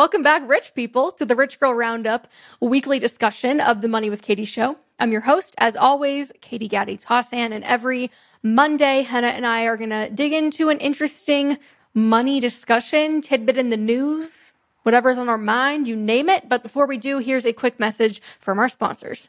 Welcome back, rich people, to the Rich Girl Roundup weekly discussion of the Money with Katie show. I'm your host, as always, Katie Gatti Tossan, and every Monday, Henah and I are going to dig into an interesting money discussion, tidbit in the news, whatever's on our mind, you name it. But before we do, here's a quick message from our sponsors.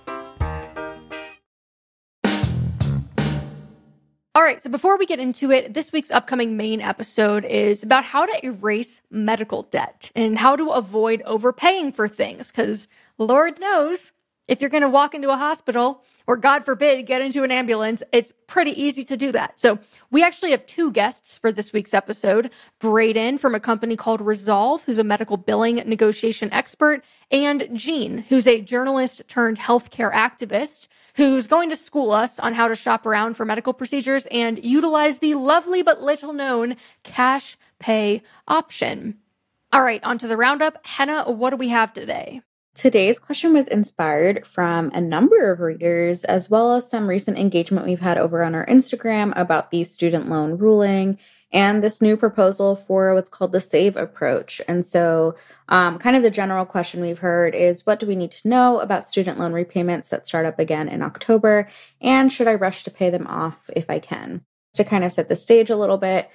All right, so before we get into it, this week's upcoming main episode is about how to erase medical debt and how to avoid overpaying for things. Because Lord knows, if you're going to walk into a hospital or, God forbid, get into an ambulance, it's pretty easy to do that. So, we actually have two guests for this week's episode Braden from a company called Resolve, who's a medical billing negotiation expert, and Jean, who's a journalist turned healthcare activist who's going to school us on how to shop around for medical procedures and utilize the lovely but little known cash pay option. All right, on to the roundup. Henah, what do we have today? Today's question was inspired from a number of readers, as well as some recent engagement we've had over on our Instagram about the student loan ruling and this new proposal for what's called the SAVE approach. And so, um, kind of the general question we've heard is what do we need to know about student loan repayments that start up again in October? And should I rush to pay them off if I can? To kind of set the stage a little bit,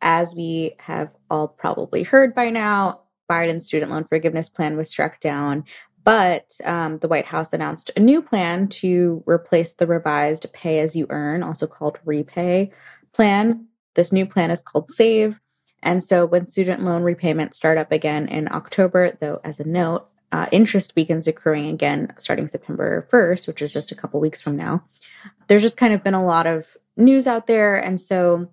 as we have all probably heard by now, Biden's student loan forgiveness plan was struck down. But um, the White House announced a new plan to replace the revised pay as you earn, also called REPAYE plan. This new plan is called SAVE. And so when student loan repayments start up again in October, though, as a note, uh, interest begins accruing again starting September 1st, which is just a couple weeks from now. There's just kind of been a lot of news out there. And so,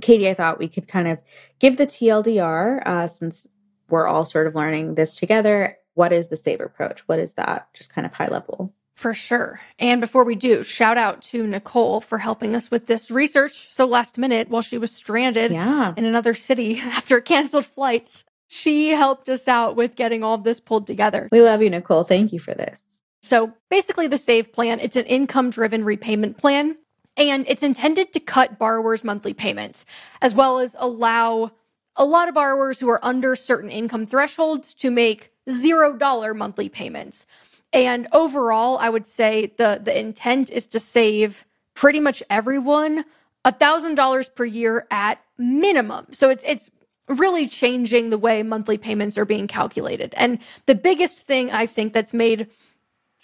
Katie, I thought we could kind of give the TLDR uh, since we're all sort of learning this together. What is the SAVE approach? What is that? Just kind of high level. For sure. And before we do, shout out to Nicole for helping us with this research so last minute while she was stranded yeah. in another city after canceled flights. She helped us out with getting all of this pulled together. We love you, Nicole. Thank you for this. So basically, the SAVE plan, it's an income driven repayment plan, and it's intended to cut borrowers' monthly payments, as well as allow a lot of borrowers who are under certain income thresholds to make zero dollar monthly payments. And overall, I would say the the intent is to save pretty much everyone a thousand dollars per year at minimum. So it's it's really changing the way monthly payments are being calculated. And the biggest thing I think that's made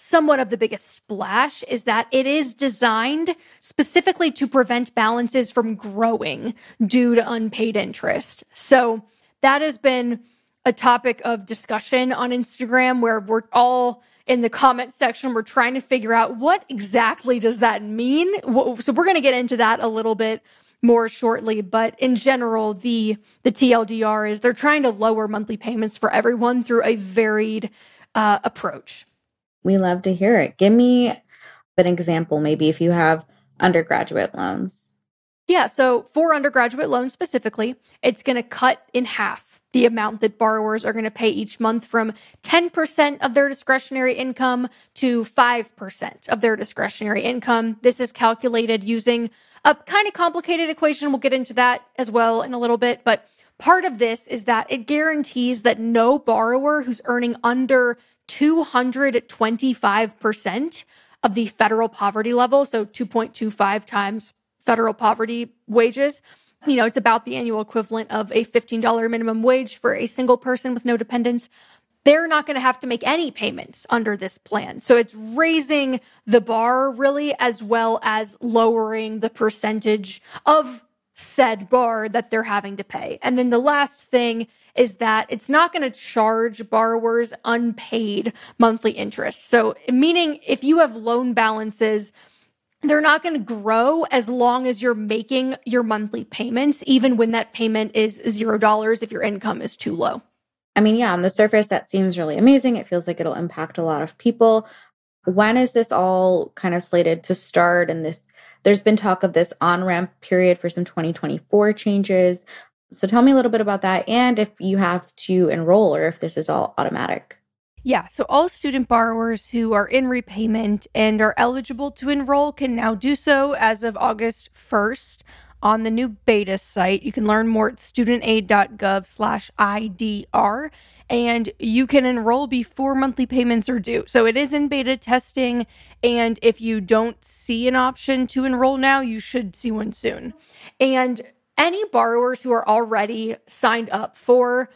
somewhat of the biggest splash is that it is designed specifically to prevent balances from growing due to unpaid interest. So that has been a topic of discussion on Instagram where we're all in the comment section we're trying to figure out what exactly does that mean. So we're going to get into that a little bit more shortly, but in general the the TLDR is they're trying to lower monthly payments for everyone through a varied uh, approach. We love to hear it. Give me an example maybe if you have undergraduate loans. Yeah, so for undergraduate loans specifically, it's going to cut in half the amount that borrowers are going to pay each month from 10% of their discretionary income to 5% of their discretionary income. This is calculated using a kind of complicated equation. We'll get into that as well in a little bit. But part of this is that it guarantees that no borrower who's earning under 225% of the federal poverty level, so 2.25 times federal poverty wages, you know, it's about the annual equivalent of a $15 minimum wage for a single person with no dependents. They're not going to have to make any payments under this plan. So it's raising the bar really, as well as lowering the percentage of said bar that they're having to pay. And then the last thing is that it's not going to charge borrowers unpaid monthly interest. So, meaning if you have loan balances they're not going to grow as long as you're making your monthly payments, even when that payment is $0 if your income is too low. I mean, yeah, on the surface, that seems really amazing. It feels like it'll impact a lot of people. When is this all kind of slated to start? And this, there's been talk of this on ramp period for some 2024 changes. So tell me a little bit about that and if you have to enroll or if this is all automatic. Yeah, so all student borrowers who are in repayment and are eligible to enroll can now do so as of August 1st on the new beta site. You can learn more at studentaid.gov/idr and you can enroll before monthly payments are due. So it is in beta testing and if you don't see an option to enroll now, you should see one soon. And any borrowers who are already signed up for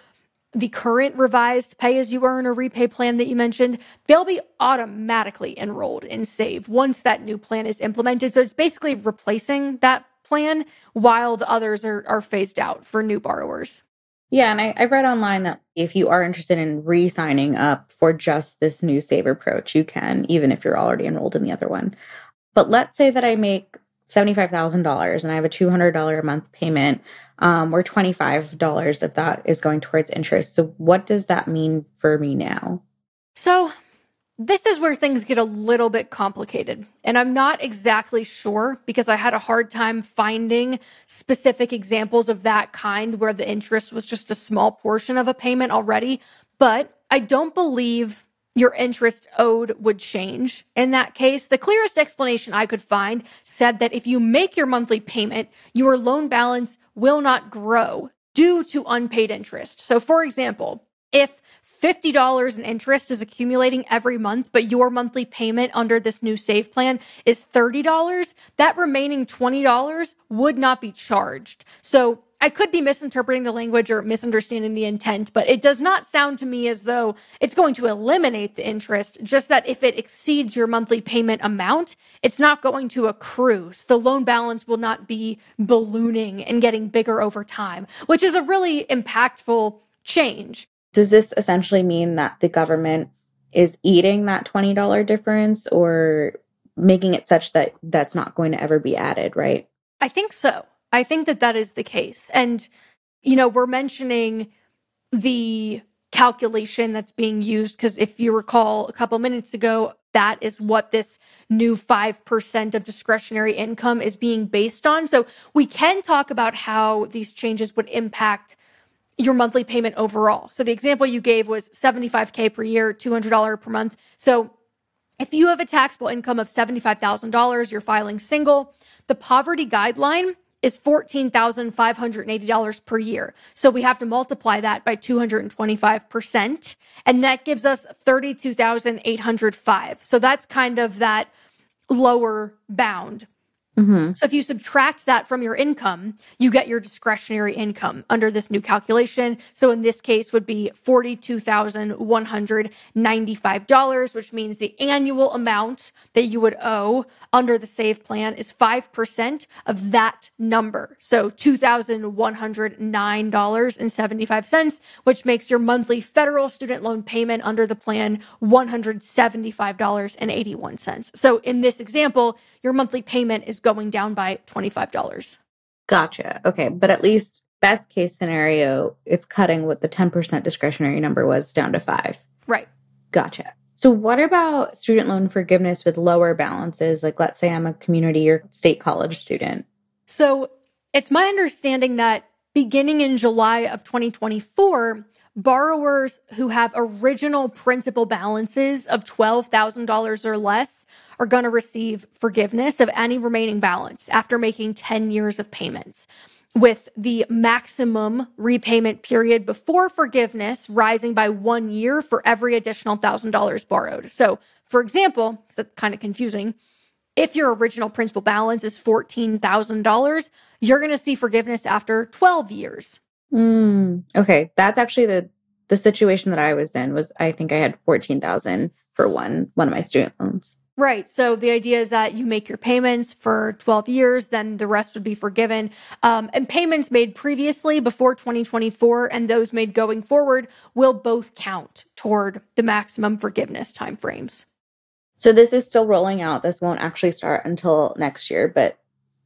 the current revised pay as you earn or REPAYE plan that you mentioned, they'll be automatically enrolled in SAVE once that new plan is implemented. So it's basically replacing that plan while the others are, are phased out for new borrowers. Yeah, and I, I've read online that if you are interested in re signing up for just this new SAVE approach, you can, even if you're already enrolled in the other one. But let's say that I make $75,000 and I have a $200 a month payment um, or $25 of that is going towards interest. So, what does that mean for me now? So, this is where things get a little bit complicated. And I'm not exactly sure because I had a hard time finding specific examples of that kind where the interest was just a small portion of a payment already. But I don't believe your interest owed would change. In that case, the clearest explanation I could find said that if you make your monthly payment, your loan balance will not grow due to unpaid interest. So, for example, if $50 in interest is accumulating every month, but your monthly payment under this new save plan is $30, that remaining $20 would not be charged. So I could be misinterpreting the language or misunderstanding the intent, but it does not sound to me as though it's going to eliminate the interest, just that if it exceeds your monthly payment amount, it's not going to accrue. So the loan balance will not be ballooning and getting bigger over time, which is a really impactful change. Does this essentially mean that the government is eating that $20 difference or making it such that that's not going to ever be added, right? I think so. I think that that is the case. And, you know, we're mentioning the calculation that's being used because if you recall a couple minutes ago, that is what this new 5% of discretionary income is being based on. So we can talk about how these changes would impact your monthly payment overall. So the example you gave was 75K per year, $200 per month. So if you have a taxable income of $75,000, you're filing single, the poverty guideline is $14,580 per year. So we have to multiply that by 225%. And that gives us 32,805. So that's kind of that lower bound. Mm-hmm. So if you subtract that from your income, you get your discretionary income under this new calculation. So in this case would be $42,195, which means the annual amount that you would owe under the save plan is 5% of that number. So $2,109.75, which makes your monthly federal student loan payment under the plan $175.81. So in this example, your monthly payment is going down by $25. Gotcha. Okay. But at least best case scenario, it's cutting what the 10% discretionary number was down to five. Right. Gotcha. So, what about student loan forgiveness with lower balances? Like, let's say I'm a community or state college student. So, it's my understanding that beginning in July of 2024, borrowers who have original principal balances of $12,000 or less are going to receive forgiveness of any remaining balance after making 10 years of payments, with the maximum repayment period before forgiveness rising by one year for every additional $1,000 borrowed. So, for example, it's kind of confusing, if your original principal balance is $14,000, you're going to see forgiveness after 12 years. Mm, okay, that's actually the the situation that I was in was I think I had 14,000 for one one of my student loans. Right. So the idea is that you make your payments for 12 years, then the rest would be forgiven. Um, and payments made previously before 2024 and those made going forward will both count toward the maximum forgiveness timeframes. So this is still rolling out. This won't actually start until next year, but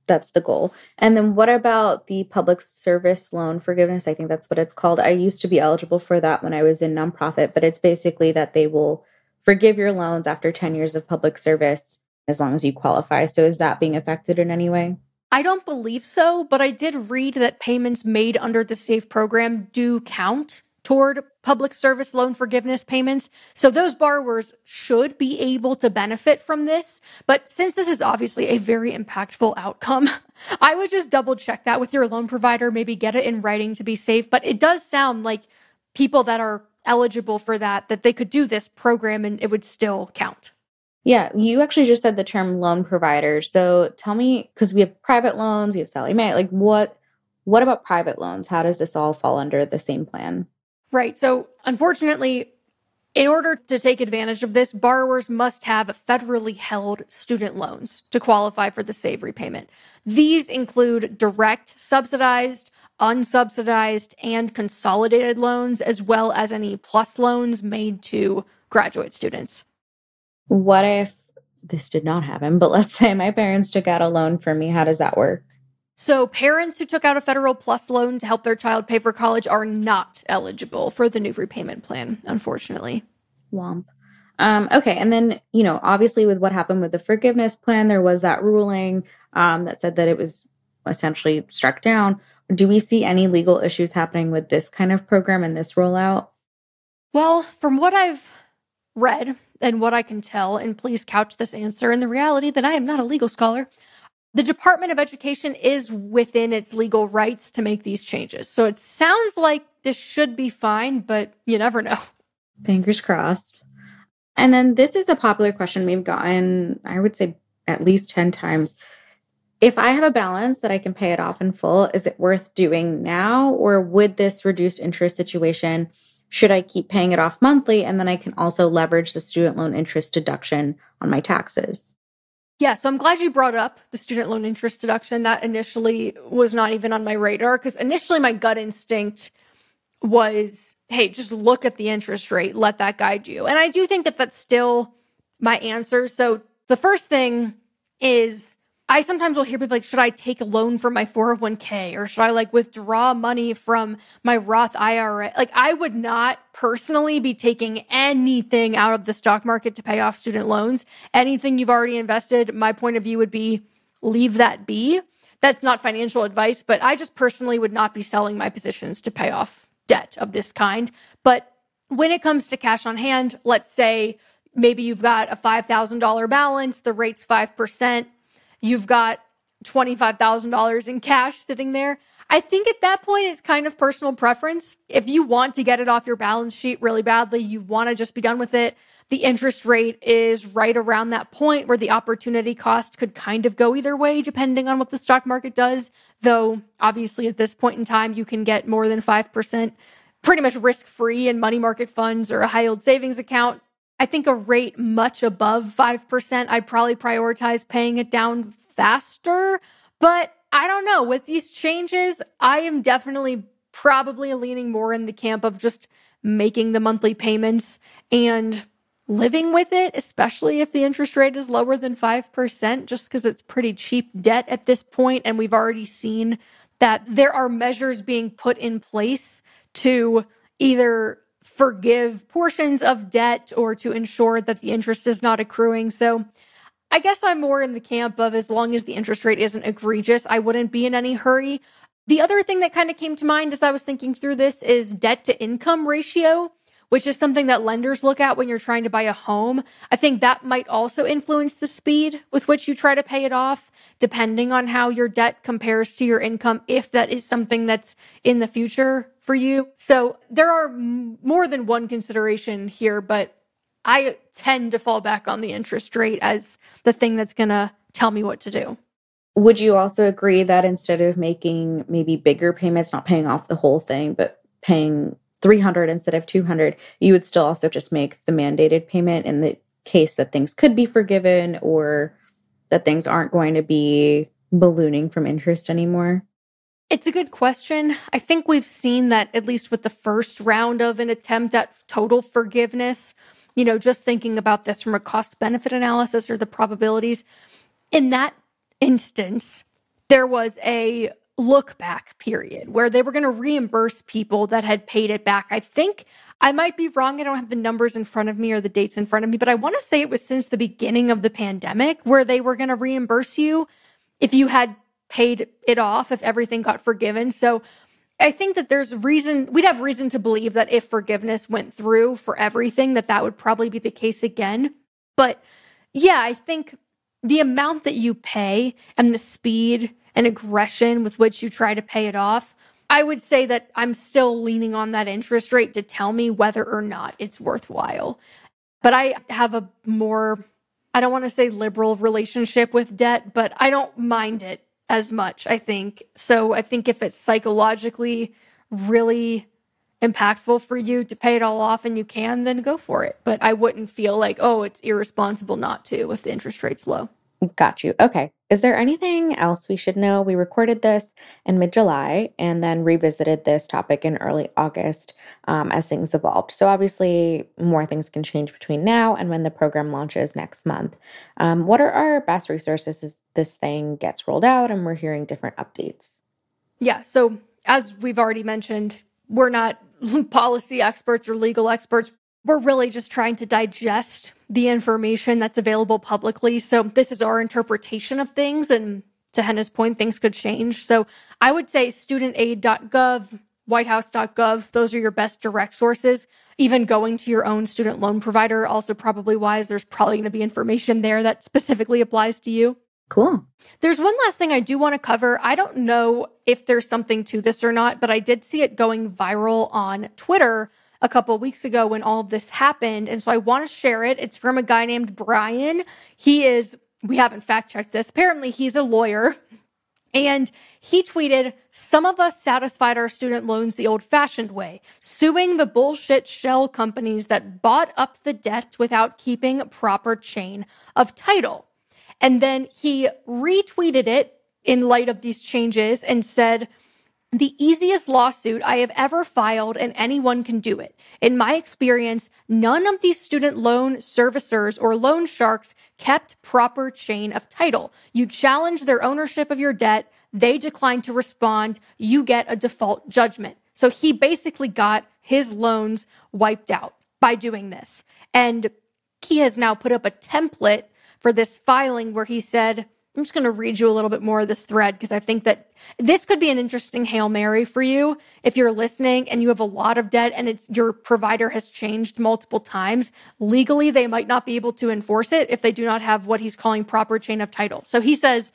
that's the goal. And then what about the public service loan forgiveness? I think that's what it's called. I used to be eligible for that when I was in nonprofit, but it's basically that they will forgive your loans after 10 years of public service as long as you qualify. So is that being affected in any way? I don't believe so, but I did read that payments made under the SAVE program do count toward public service loan forgiveness payments. So those borrowers should be able to benefit from this. But since this is obviously a very impactful outcome, I would just double check that with your loan provider, maybe get it in writing to be safe. But it does sound like people that are eligible for that, that they could do this program and it would still count. Yeah, you actually just said the term loan provider. So tell me, because we have private loans, you have Sallie Mae, like what what about private loans? How does this all fall under the same plan? Right. So, unfortunately, in order to take advantage of this, borrowers must have federally held student loans to qualify for the SAVE repayment. These include direct subsidized, unsubsidized, and consolidated loans, as well as any plus loans made to graduate students. What if this did not happen, but let's say my parents took out a loan for me? How does that work? So, parents who took out a federal plus loan to help their child pay for college are not eligible for the new repayment plan, unfortunately. Womp. Um, okay. And then, you know, obviously, with what happened with the forgiveness plan, there was that ruling um, that said that it was essentially struck down. Do we see any legal issues happening with this kind of program and this rollout? Well, from what I've read and what I can tell, and please couch this answer in the reality that I am not a legal scholar, the Department of Education is within its legal rights to make these changes. So it sounds like this should be fine, but you never know. Fingers crossed. And then this is a popular question we've gotten, I would say, at least 10 times. If I have a balance that I can pay it off in full, is it worth doing now? Or would this reduced interest situation, should I keep paying it off monthly? And then I can also leverage the student loan interest deduction on my taxes. Yeah, so I'm glad you brought up the student loan interest deduction. That initially was not even on my radar because initially my gut instinct was, hey, just look at the interest rate, let that guide you. And I do think that that's still my answer. So the first thing is I sometimes will hear people like, should I take a loan from my 401k or should I like withdraw money from my Roth IRA? Like, I would not personally be taking anything out of the stock market to pay off student loans. Anything you've already invested, my point of view would be leave that be. That's not financial advice, but I just personally would not be selling my positions to pay off debt of this kind. But when it comes to cash on hand, let's say maybe you've got a $5,000 balance, the rate's 5% you've got $25,000 in cash sitting there. I think at that point it's kind of personal preference. If you want to get it off your balance sheet really badly, you want to just be done with it. The interest rate is right around that point where the opportunity cost could kind of go either way, depending on what the stock market does. Though, obviously, at this point in time, you can get more than 5% pretty much risk free in money market funds or a high yield savings account. I think a rate much above 5%, I'd probably prioritize paying it down faster. But I don't know. With these changes, I am definitely probably leaning more in the camp of just making the monthly payments and living with it, especially if the interest rate is lower than 5%, just because it's pretty cheap debt at this point, And we've already seen that there are measures being put in place to either forgive portions of debt or to ensure that the interest is not accruing. So I guess I'm more in the camp of as long as the interest rate isn't egregious, I wouldn't be in any hurry. The other thing that kind of came to mind as I was thinking through this is debt to income ratio, which is something that lenders look at when you're trying to buy a home. I think that might also influence the speed with which you try to pay it off, depending on how your debt compares to your income, if that is something that's in the future for you. So there are m- more than one consideration here, but I tend to fall back on the interest rate as the thing that's going to tell me what to do. Would you also agree that instead of making maybe bigger payments, not paying off the whole thing, but paying 300 instead of 200, you would still also just make the mandated payment in the case that things could be forgiven or that things aren't going to be ballooning from interest anymore? It's a good question. I think we've seen that at least with the first round of an attempt at total forgiveness, you know, just thinking about this from a cost benefit analysis or the probabilities, in that instance, there was a look back period where they were going to reimburse people that had paid it back. I think I might be wrong. I don't have the numbers in front of me or the dates in front of me, but I want to say it was since the beginning of the pandemic where they were going to reimburse you if you had paid it off, if everything got forgiven. So I think that there's reason, we'd have reason to believe that if forgiveness went through for everything, that that would probably be the case again. But yeah, I think the amount that you pay and the speed and aggression with which you try to pay it off, I would say that I'm still leaning on that interest rate to tell me whether or not it's worthwhile. But I have a more, I don't want to say liberal relationship with debt, but I don't mind it as much, I think. So I think if it's psychologically really impactful for you to pay it all off and you can, then go for it. But I wouldn't feel like, oh, it's irresponsible not to if the interest rate's low. Got you. Okay. Is there anything else we should know? We recorded this in mid July and then revisited this topic in early August um, as things evolved. So, obviously, more things can change between now and when the program launches next month. Um, what are our best resources as this thing gets rolled out and we're hearing different updates? Yeah. So, as we've already mentioned, we're not policy experts or legal experts we're really just trying to digest the information that's available publicly. So this is our interpretation of things. And to Henah's point, things could change. So I would say studentaid.gov, whitehouse.gov, those are your best direct sources. Even going to your own student loan provider, also probably wise. There's probably going to be information there that specifically applies to you. Cool. There's one last thing I do want to cover. I don't know if there's something to this or not, but I did see it going viral on Twitter a couple weeks ago when all of this happened. And so I want to share it. It's from a guy named Brian. He is, we haven't fact checked this. Apparently, he's a lawyer. And he tweeted, Some of us satisfied our student loans the old fashioned way, suing the bullshit shell companies that bought up the debt without keeping proper chain of title. And then he retweeted it in light of these changes and said, the easiest lawsuit I have ever filed, and anyone can do it. In my experience, none of these student loan servicers or loan sharks kept proper chain of title. You challenge their ownership of your debt, they decline to respond, you get a default judgment. So he basically got his loans wiped out by doing this. And he has now put up a template for this filing where he said, I'm just going to read you a little bit more of this thread because I think that this could be an interesting Hail Mary for you if you're listening and you have a lot of debt and it's your provider has changed multiple times. Legally, they might not be able to enforce it if they do not have what he's calling proper chain of title. So he says,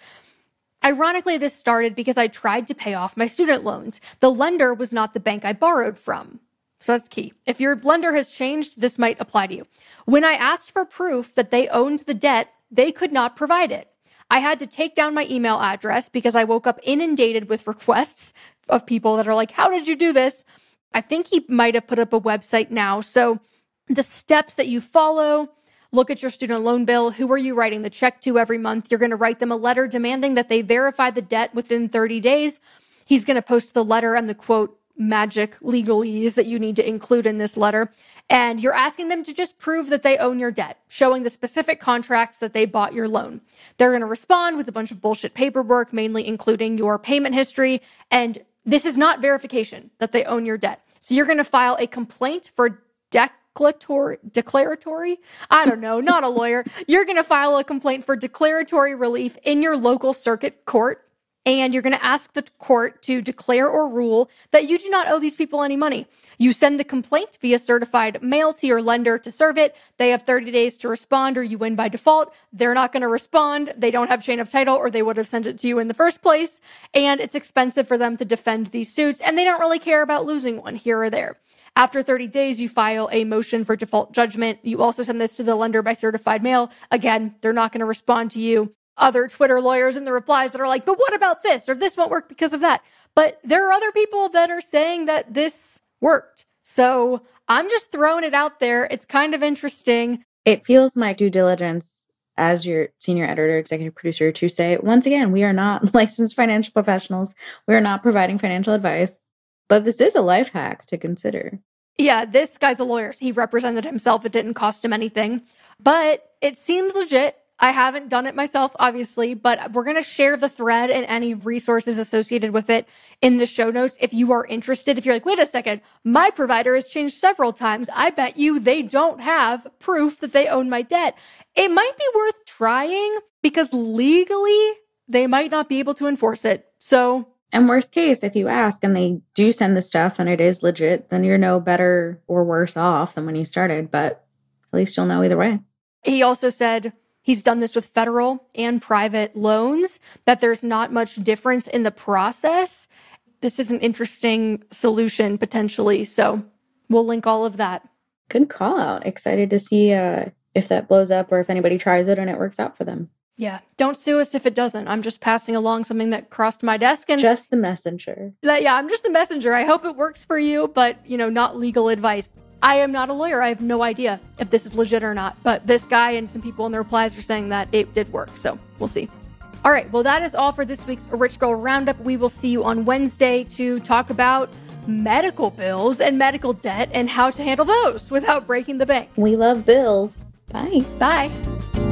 Ironically, this started because I tried to pay off my student loans. The lender was not the bank I borrowed from. So that's key. If your lender has changed, this might apply to you. When I asked for proof that they owned the debt, they could not provide it. I had to take down my email address because I woke up inundated with requests of people that are like, How did you do this? I think he might have put up a website now. So the steps that you follow, look at your student loan bill. Who are you writing the check to every month? You're going to write them a letter demanding that they verify the debt within 30 days. He's going to post the letter and the quote magic legalese that you need to include in this letter. And you're asking them to just prove that they own your debt, showing the specific contracts that they bought your loan. They're going to respond with a bunch of bullshit paperwork, mainly including your payment history. And this is not verification that they own your debt. So you're going to file a complaint for declaratory, declaratory? I don't know, not a lawyer. You're going to file a complaint for declaratory relief in your local circuit court and you're going to ask the court to declare or rule that you do not owe these people any money. You send the complaint via certified mail to your lender to serve it. They have 30 days to respond or you win by default. They're not going to respond. They don't have chain of title or they would have sent it to you in the first place. And it's expensive for them to defend these suits and they don't really care about losing one here or there. After 30 days, you file a motion for default judgment. You also send this to the lender by certified mail. Again, they're not going to respond to you other Twitter lawyers in the replies that are like, but what about this? Or this won't work because of that. But there are other people that are saying that this worked. So I'm just throwing it out there. It's kind of interesting. It feels my due diligence as your senior editor, executive producer to say, once again, we are not licensed financial professionals. We are not providing financial advice, but this is a life hack to consider. Yeah, this guy's a lawyer. He represented himself. It didn't cost him anything, but it seems legit. I haven't done it myself, obviously, but we're going to share the thread and any resources associated with it in the show notes. If you are interested, if you're like, wait a second, my provider has changed several times. I bet you they don't have proof that they own my debt. It might be worth trying because legally they might not be able to enforce it. So and worst case, if you ask and they do send the stuff and it is legit, then you're no better or worse off than when you started. But at least you'll know either way. He also said He's done this with federal and private loans, that there's not much difference in the process. This is an interesting solution potentially. So we'll link all of that. Good call out. Excited to see uh, if that blows up or if anybody tries it and it works out for them. Yeah. Don't sue us if it doesn't. I'm just passing along something that crossed my desk and just the messenger. That, yeah, I'm just the messenger. I hope it works for you, but you know, not legal advice. I am not a lawyer. I have no idea if this is legit or not. But this guy and some people in the replies are saying that it did work. So we'll see. All right. Well, that is all for this week's Rich Girl Roundup. We will see you on Wednesday to talk about medical bills and medical debt and how to handle those without breaking the bank. We love bills. Bye. Bye.